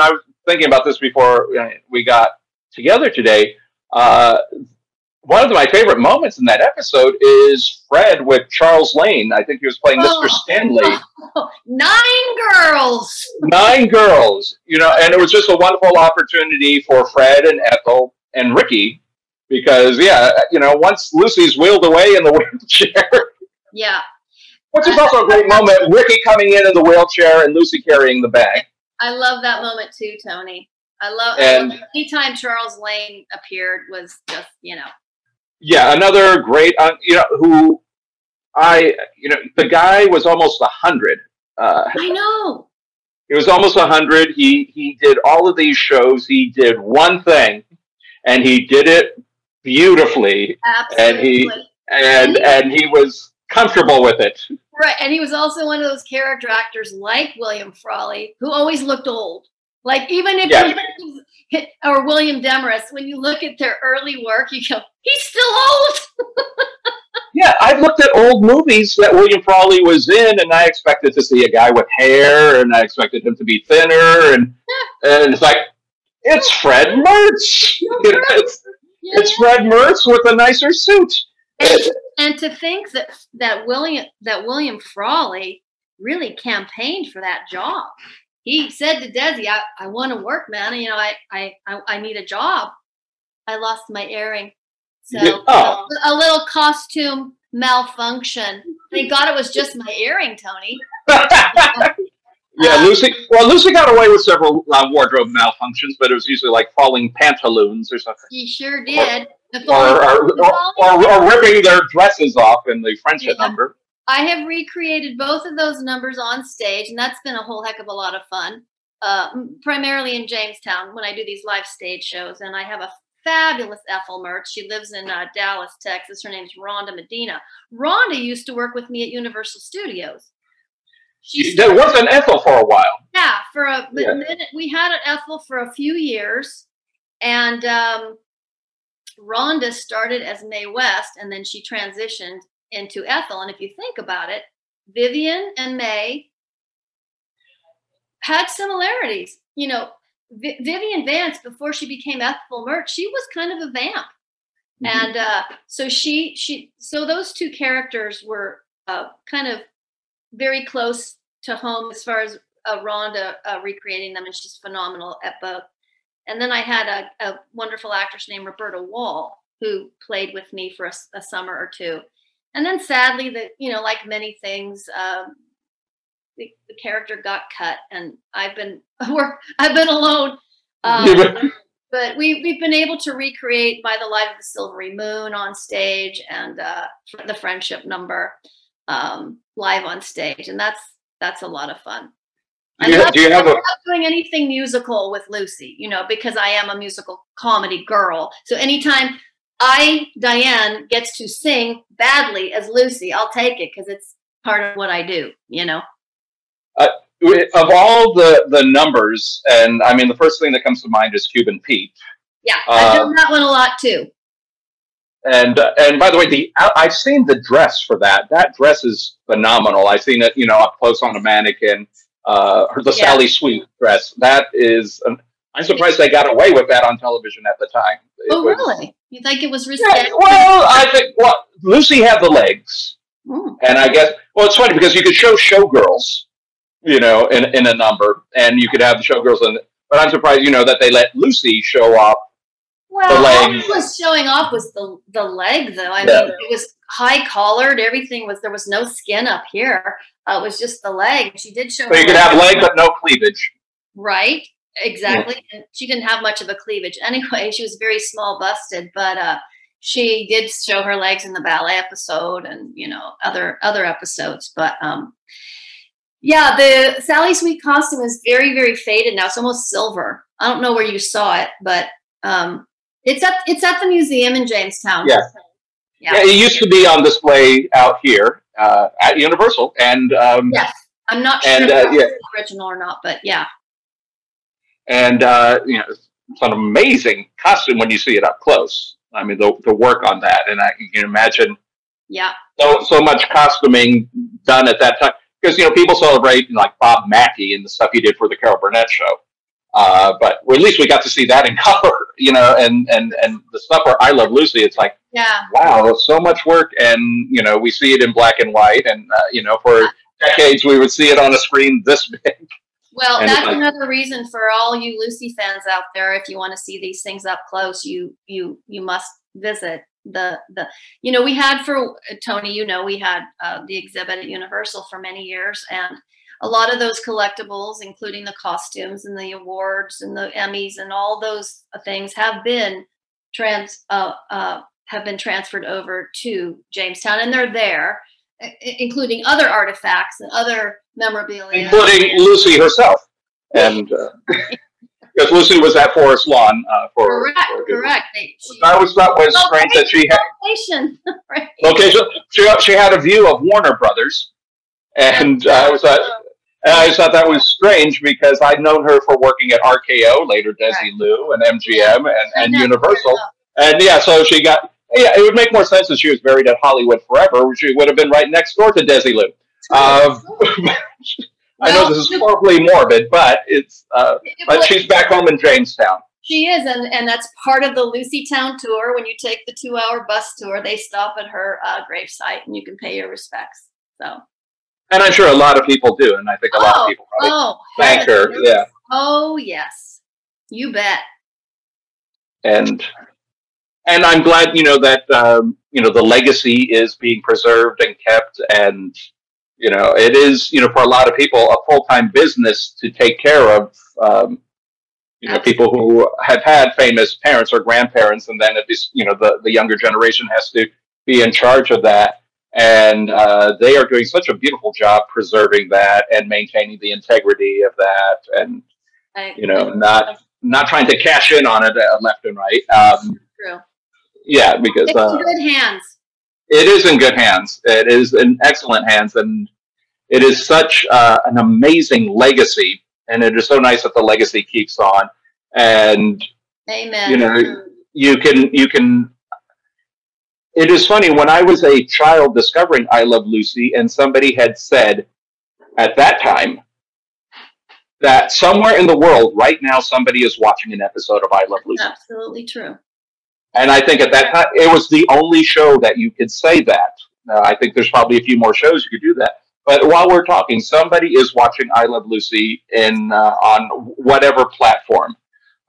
I was thinking about this before we got together today. Uh, one of my favorite moments in that episode is Fred with Charles Lane. I think he was playing oh, Mr. Stanley. Oh, nine girls. Nine girls. You know, and it was just a wonderful opportunity for Fred and Ethel and Ricky because, yeah, you know, once Lucy's wheeled away in the wheelchair. Yeah. Which is also a great moment. Ricky coming in in the wheelchair and Lucy carrying the bag. I love that moment too, Tony. I love, and, I love anytime Charles Lane appeared was just, you know, yeah, another great, uh, you know, who I, you know, the guy was almost a hundred. Uh, I know. He was almost a hundred. He he did all of these shows. He did one thing, and he did it beautifully. Absolutely. And he and and he was comfortable with it. Right, and he was also one of those character actors like William Frawley, who always looked old. Like even if yeah. you or William Demarest, when you look at their early work, you go, he's still old. yeah, I've looked at old movies that William Frawley was in, and I expected to see a guy with hair, and I expected him to be thinner, and and it's like it's Fred Mertz. it's, yeah. it's Fred Mertz with a nicer suit. And, and to think that that William that William Frawley really campaigned for that job he said to Desi, I, I want to work, man. You know, I, I, I, need a job. I lost my earring. So oh. a, a, little costume malfunction. Thank God it was just my earring, Tony. yeah, um, Lucy. Well, Lucy got away with several uh, wardrobe malfunctions, but it was usually like falling pantaloons or something. She sure did. Or, or, or, or, ripping their dresses off in the friendship yeah. number. I have recreated both of those numbers on stage, and that's been a whole heck of a lot of fun. Uh, primarily in Jamestown when I do these live stage shows, and I have a fabulous Ethel Mertz. She lives in uh, Dallas, Texas. Her name's Rhonda Medina. Rhonda used to work with me at Universal Studios. She there was an Ethel for a while. Yeah, for a yeah. minute. We had an Ethel for a few years, and um, Rhonda started as Mae West, and then she transitioned into Ethel. And if you think about it, Vivian and Mae had similarities. You know, v- Vivian Vance, before she became Ethel Mertz, she was kind of a vamp. Mm-hmm. And uh, so she, she, so those two characters were uh, kind of very close to home as far as uh, Rhonda uh, recreating them, and she's phenomenal at both. And then I had a, a wonderful actress named Roberta Wall who played with me for a, a summer or two. And then sadly the you know like many things um, the, the, character got cut and i've been i've been alone. Um, but we, we've been able to recreate by the light of the silvery moon on stage and uh, the friendship number um, live on stage. And that's that's a lot of fun do you, do you have I'm a, not doing anything musical with Lucy, you know, because I am a musical comedy girl. So anytime I, Diane, gets to sing badly as Lucy. I'll take it because it's part of what I do, you know? Uh, of all the, the numbers, and I mean, the first thing that comes to mind is Cuban Pete. Yeah, I've uh, that one a lot too. And uh, and by the way, the I've seen the dress for that. That dress is phenomenal. I've seen it, you know, up close on a mannequin. Uh, the yeah. Sally Sweet dress. That is an, I'm surprised they got away with that on television at the time. It oh, was, really? You think it was risky? Yeah, well, I think well, Lucy had the legs, mm. and I guess well, it's funny because you could show showgirls, you know, in in a number, and you could have the showgirls in. But I'm surprised, you know, that they let Lucy show off well, the was showing off was the the leg, though. I yeah. mean, it was high collared. Everything was there was no skin up here. Uh, it was just the leg. She did show. So you could have leg, but no cleavage. Right. Exactly. Yeah. And she didn't have much of a cleavage anyway. She was very small busted, but uh, she did show her legs in the ballet episode and you know other other episodes. But um, yeah, the Sally Sweet costume is very very faded now. It's almost silver. I don't know where you saw it, but um, it's at it's at the museum in Jamestown. Yeah. Yeah. yeah, it used to be on display out here uh, at Universal, and um, yes, I'm not sure and, uh, yeah. original or not, but yeah and uh, you know it's an amazing costume when you see it up close. I mean, the the work on that, and I can imagine. Yeah. So so much costuming done at that time because you know people celebrate like Bob Mackie and the stuff he did for the Carol Burnett show. Uh, but at least we got to see that in color, you know, and, and, and the stuff where I Love Lucy, it's like, Yeah. wow, so much work. And, you know, we see it in black and white. And, uh, you know, for decades, we would see it on a screen this big. Well, And that's like- another reason for all you Lucy fans out there. If you want to see these things up close, you you you must visit the the. You know, we had for Tony. You know, we had uh, the exhibit at Universal for many years, and a lot of those collectibles, including the costumes and the awards and the Emmys and all those things, have been trans uh, uh, have been transferred over to Jamestown, and they're there, including other artifacts and other memorabilia, including Lucy herself. And because Lucy was at Forest Lawn uh, for, Correct, for correct. They, she, I always thought was strange that she had location, right? location. She, she had a view of Warner Brothers, and uh, I was thought, and I just thought that was strange because I'd known her for working at RKO, later Desi Right. Lou, and MGM, and, and Universal. And yeah, so she got. Yeah, it would make more sense if she was buried at Hollywood Forever. She would have been right next door to Desilu. Uh, I know this is horribly morbid, but it's. Uh, but she's back home in Jamestown. She is, and, and that's part of the Lucy Town tour. When you take the two hour bus tour, they stop at her uh, gravesite and you can pay your respects. So, And I'm sure a lot of people do, and I think a lot Oh, of people probably oh, thank her. Yeah. Oh, yes. You bet. and and I'm glad you know that um, you know the legacy is being preserved and kept, and you know it is you know for a lot of people a full time business to take care of um, you know people who have had famous parents or grandparents, and then at least you know the the younger generation has to be in charge of that. And uh, they are doing such a beautiful job preserving that and maintaining the integrity of that, and I, you know, not not trying to cash in on it uh, left and right. Um, true. yeah, because It's uh, in good hands. it is in good hands. It is in excellent hands, and it is such uh, an amazing legacy. And it is so nice that the legacy keeps on. And Amen. you know, you can you can. It is funny when I was a child discovering I Love Lucy, and somebody had said at that time that somewhere in the world right now somebody is watching an episode of I Love Lucy. Absolutely true. And I think at that time, it was the only show that you could say that. Uh, I think there's probably a few more shows you could do that. But while we're talking, somebody is watching I Love Lucy in uh, on whatever platform,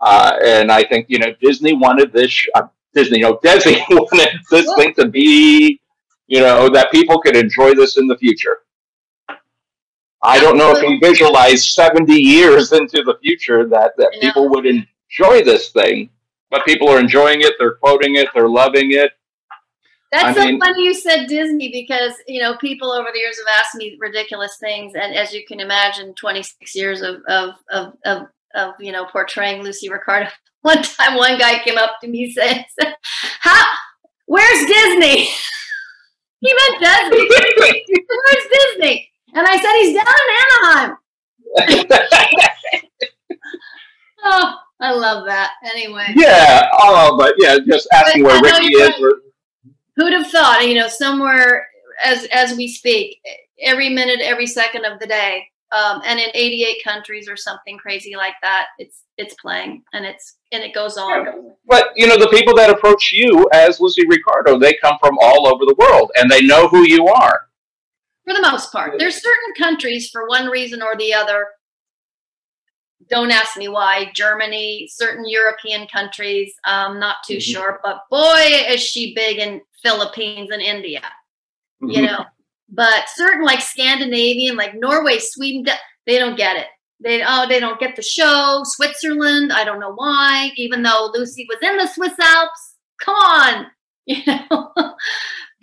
uh, and I think you know Disney wanted this. Sh- uh, Disney, you know, Desi wanted this thing to be, you know, that people could enjoy this in the future. I don't know if he visualized 70 years into the future that, that people would enjoy this thing but people are enjoying it. They're quoting it. They're loving it. That's I so mean- funny you said Disney because you know people over the years have asked me ridiculous things, and as you can imagine, 26 years of of of of, of you know portraying Lucy Ricardo. One time, one guy came up to me saying, "How? Where's Disney?" he meant Disney. Where's Disney? And I said, "He's down in Anaheim." Oh, I love that. Anyway. yeah. Oh, but yeah, just asking But where Ricky is. Or, who'd have thought you know somewhere as as we speak every minute every second of the day um, and in 88 countries or something crazy like that it's it's playing and it's and it goes on but you know, the people that approach you as Lucy Ricardo, they come from all over the world, and they know who you are. for the most part there's certain countries for one reason or the other don't ask me why germany certain european countries i'm not too Mhm. sure but boy is she big in philippines and india you Mhm. know but certain like scandinavian like norway sweden they don't get it. They oh they don't get the show. Switzerland i don't know why even though lucy was in the swiss alps. Come on you know?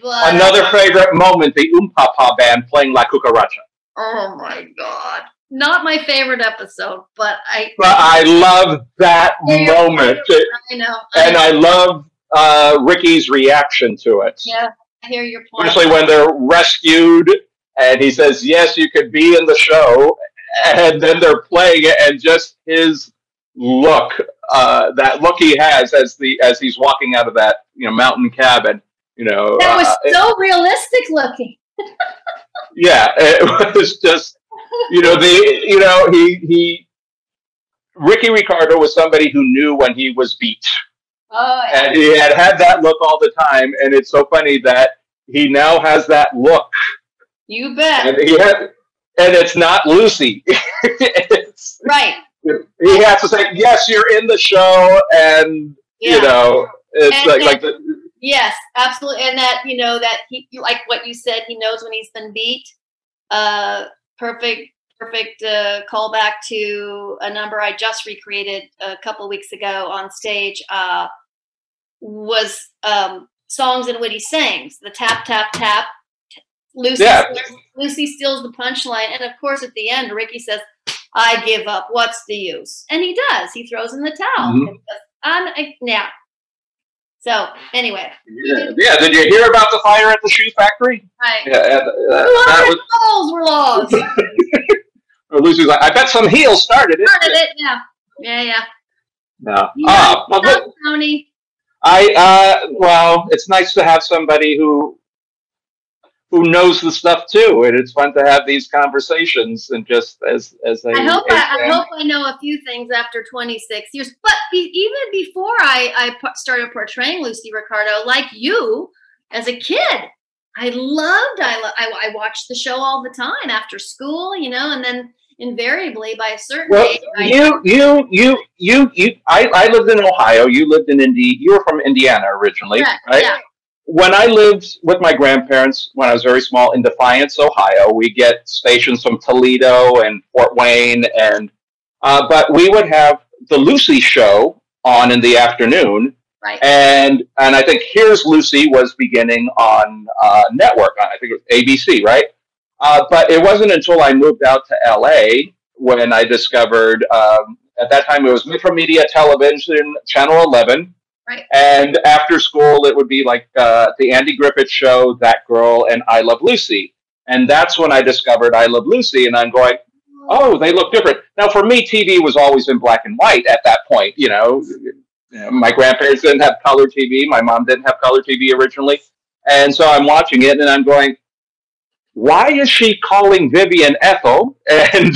But Another favorite moment: the Umpapa band playing La Cucaracha. oh my god. Not my favorite episode but i But I love that moment, i know and I, I love uh, Ricky's reaction to it. yeah i hear your point. Especially when they're rescued and he says yes you could be in the show. And then they're playing it and just his look uh, that look he has as the as he's walking out of that you know mountain cabin you know that was uh, it- so realistic looking. Yeah it was just you know the you know he he Ricky Ricardo was somebody who knew when he was beat. Oh, yeah. And he had had that look all the time. And it's so funny that he now has that look. you bet. And he had, and it's not Lucy. it's, right. he has to say, yes, you're in the show. And, Yeah. you know, it's And- like, and- like the, Yes, absolutely. And that, you know, that he, like what you said, he knows when he's been beat. Uh, perfect, perfect uh, callback to a number I just recreated a couple weeks ago on stage. Uh, was um, songs in Witty Sayings, the tap, tap, tap. Lucy, Yeah. Lucy steals the punchline. And of course, at the end, Ricky says, I give up. What's the use? And he does. He throws in the towel. Mhm. And says, I'm, now. So, anyway. yeah, yeah. Did you hear about the fire at the shoe factory? Right. Yeah. and, uh, that was, were lost. Lucy's like, I bet some heels started it. Started it. Yeah. Yeah. Yeah. No. You Ah, know, well, Tony. I uh well, it's nice to have somebody who who knows the stuff too, and it's fun to have these conversations and just as as a, I hope a I, I hope I know a few things after 26 years. But be, even before I I started portraying Lucy Ricardo, like you, as a kid, I loved. I I, I watched the show all the time after school, you know, and then invariably by a certain Well, age, you you you you you I, I lived in Ohio. You lived in Indy. You were from Indiana originally, Correct, right? yeah. When I lived with my grandparents when I was very small in Defiance, Ohio, we get stations from Toledo and Fort Wayne, and uh, but we would have the Lucy show on in the afternoon, right. and and I think Here's Lucy was beginning on uh, network. I think it was ABC, right? Uh, but it wasn't until I moved out to LA when I discovered. Um, at that time, it was Metromedia Television, Channel Eleven, Right. and after school, it would be like uh, the Andy Griffith Show, That Girl, and I Love Lucy. And that's when I discovered I Love Lucy, and I'm going, oh, they look different. Now, for me, TV was always in black and white at that point. You know, my grandparents didn't have color TV. My mom didn't have color TV originally, and so I'm watching it, and I'm going, why is she calling Vivian Ethel? And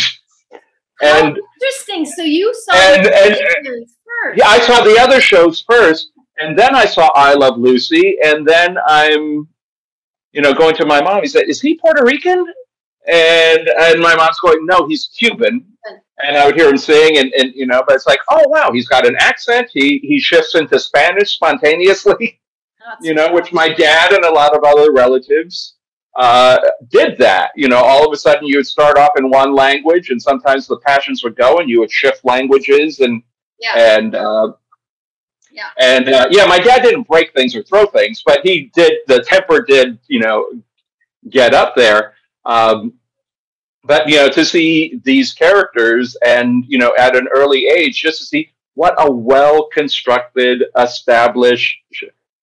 and oh, interesting. So you saw and- the and- first. yeah, I saw the other shows first, and then I saw I Love Lucy, and then I'm, you know, going to my mom. He said, "Is he Puerto Rican?" And and my mom's going, "No, he's Cuban." And I would hear him sing, and, and you know, but it's like, oh wow, he's got an accent. He he shifts into Spanish spontaneously, That's you know, which my dad and a lot of other relatives uh, did that. You know, all of a sudden you would start off in one language, and sometimes the passions would go, and you would shift languages, and yeah. and uh, Yeah. and uh, yeah, my dad didn't break things or throw things, but he did. The temper did, you know, get up there. Um, but you know, to see these characters, and you know, at an early age, just to see what a well constructed, established.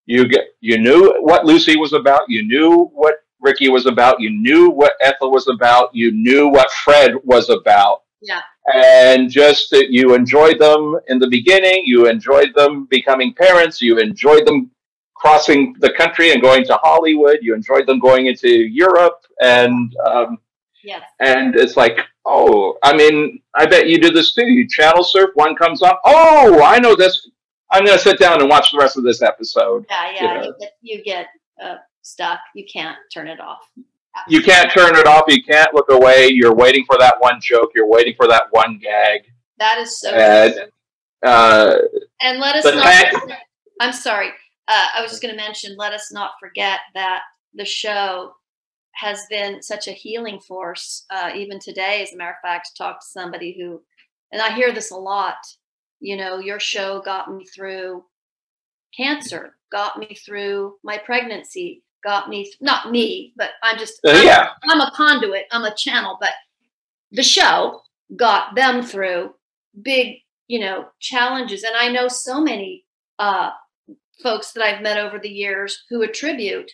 You get, you knew what Lucy was about. You knew what Ricky was about. You knew what Ethel was about. You knew what Fred was about Yeah. and just that you enjoyed them in the beginning, you enjoyed them becoming parents, you enjoyed them crossing the country and going to Hollywood, you enjoyed them going into Europe, and um, Yes. and it's like, oh, I mean, I bet you do this too. You channel surf, one comes up, oh, I know this. I'm going to sit down and watch the rest of this episode. Yeah. Yeah. know. You get, you get uh, stuck. You can't turn it off. You can't turn it off. You can't look away. You're waiting for that one joke. You're waiting for that one gag. That is so. And, uh, And let us not. forget- I'm sorry. Uh, I was just going to mention. Let us not forget that the show has been such a healing force. Uh, even today, as a matter of fact, talk to somebody who, and I hear this a lot. You know, your show got me through cancer, got me through my pregnancy, got me not me, but I'm just uh, I'm- yeah. I'm a conduit, I'm a channel, but the show got them through big, you know, challenges. And I know so many uh, folks that I've met over the years who attribute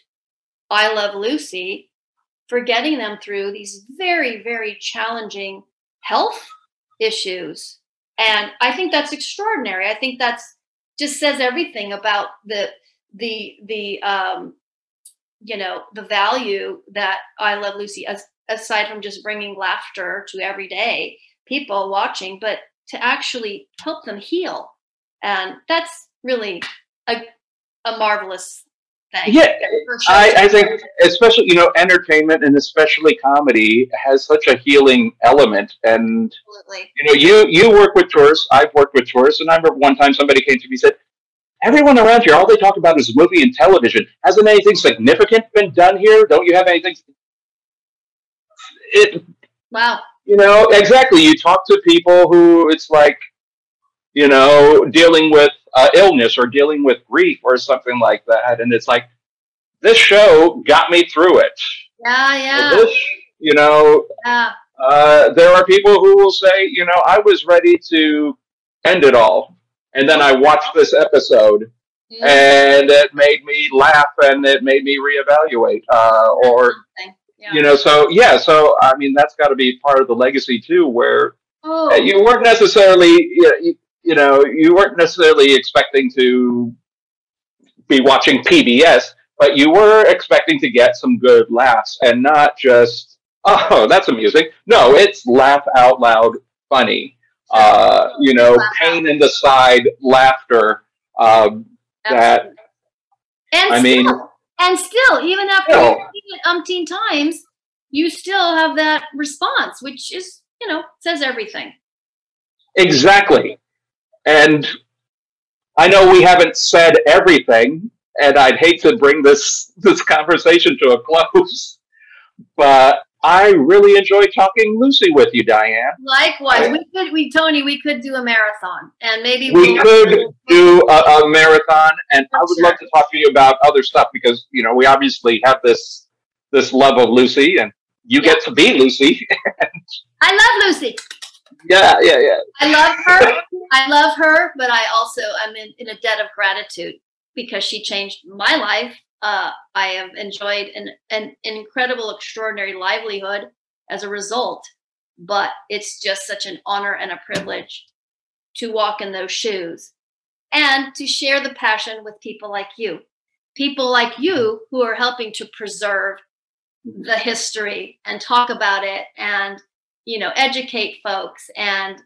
I Love Lucy for getting them through these very, very challenging health issues. And I think that's extraordinary. I think that's just says everything about the the the um you know the value that I Love Lucy as aside from just bringing laughter to everyday people watching, but to actually help them heal. And that's really a, a marvelous thing. Yeah, I, I think especially you know entertainment and especially comedy has such a healing element. And Absolutely. you know, you you work with tourists. I've worked with tourists, and I remember one time somebody came to me and said, "Everyone around here, all they talk about is movie and television. Hasn't anything significant been done here? Don't you have anything?" It Wow. you know exactly. You talk to people who it's like you know dealing with uh, illness or dealing with grief or something like that, and it's like this show got me through it. Yeah, yeah. This, you know, yeah. uh, there are people who will say, you know, I was ready to end it all, and then I watched this episode, Yeah. and it made me laugh, and it made me reevaluate, uh, or Yeah. you know, so yeah, so I mean, that's got to be part of the legacy too, where oh, you weren't necessarily, you know, you weren't necessarily expecting to be watching PBS, but you were expecting to get some good laughs and not just, oh, that's amusing. No, it's laugh out loud funny. Uh, you know, pain in the side laughter. Um, that and I still, mean- and still, even after Still. it umpteen times, you still have that response, which is, you know, says everything. Exactly. And I know we haven't said everything, and I'd hate to bring this this conversation to a close, but I really enjoy talking Lucy with you, Diane. Likewise, we could, we Tony, we could do a marathon, and maybe We we'll- could do a, a marathon, and I would Sure. love to talk to you about other stuff because you know we obviously have this this love of Lucy, and you get to be Lucy. I love Lucy. yeah, yeah, yeah. I love her. I love her, but I also I'm in, in a debt of gratitude because she changed my life. Uh, I have enjoyed an, an, incredible, extraordinary livelihood as a result, but it's just such an honor and a privilege to walk in those shoes and to share the passion with people like you. People like you who are helping to preserve the history and talk about it and you know educate folks and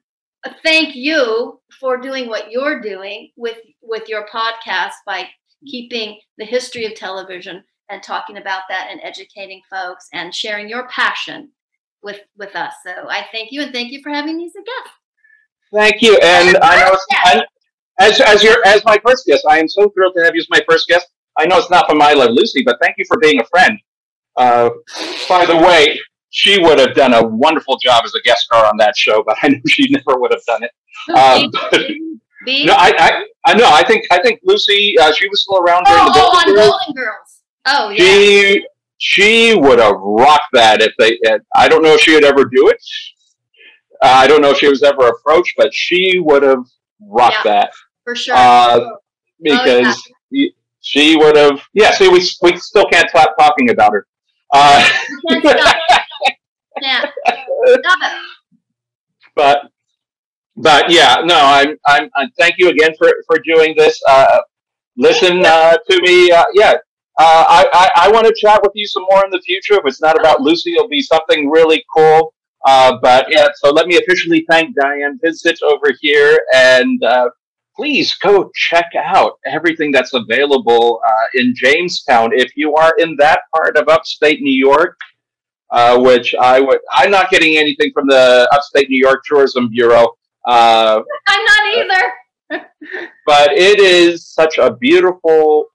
thank you for doing what you're doing with with your podcast by keeping the history of television and talking about that and educating folks and sharing your passion with with us so i thank you and thank you for having me as a guest Thank you, and I know. I, as as your as my first guest, I am so thrilled to have you as my first guest. I know it's not from I Love Lucy, but thank you for being a friend. Uh, by the way, she would have done a wonderful job as a guest star on that show, but I know she never would have done it. Um, B? No, I, I, I know. I think I think Lucy. Uh, she was still around during oh, the oh, on golden girls oh yeah She she would have rocked that if they. Uh, I don't know if she would ever do it. Uh, I don't know if she was ever approached, but she would have rocked Yeah. that. for sure uh, because y- she would have. Yeah, see, we we still can't stop talking about her. Uh, Can't stop. yeah Stop it. but but yeah, no, I'm I'm, i thank you again for for doing this. Uh, listen uh, to me. Uh, yeah. Uh, I, I, I want to chat with you some more in the future. If it's not about Lucy, it'll be something really cool. Uh, but yeah, so let me officially thank Diane Vincent over here, and uh, please go check out everything that's available in Jamestown. If you are in that part of upstate New York, which I would, I'm not getting anything from the upstate New York Tourism Bureau, uh, i'm not either but it is such a beautiful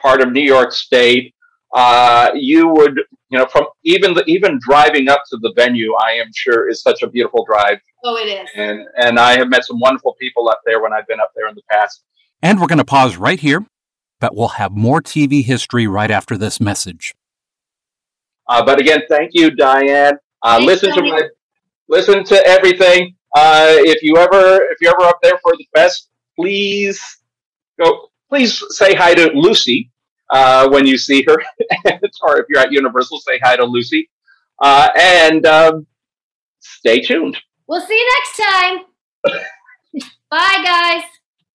part of New York State. Uh, you would, you know, from even the, even driving up to the venue, I am sure is such a beautiful drive, oh it is and and I have met some wonderful people up there when I've been up there in the past. And we're going to pause right here, but we'll have more TV history right after this message. Uh, but again, thank you, Diane. Uh, Thanks, listen to my, listen to everything. Uh, if you ever if you're ever up there for the fest, please go. Please say hi to Lucy uh, when you see her, or if you're at Universal, say hi to Lucy. Uh, and um, stay tuned. we'll see you next time bye guys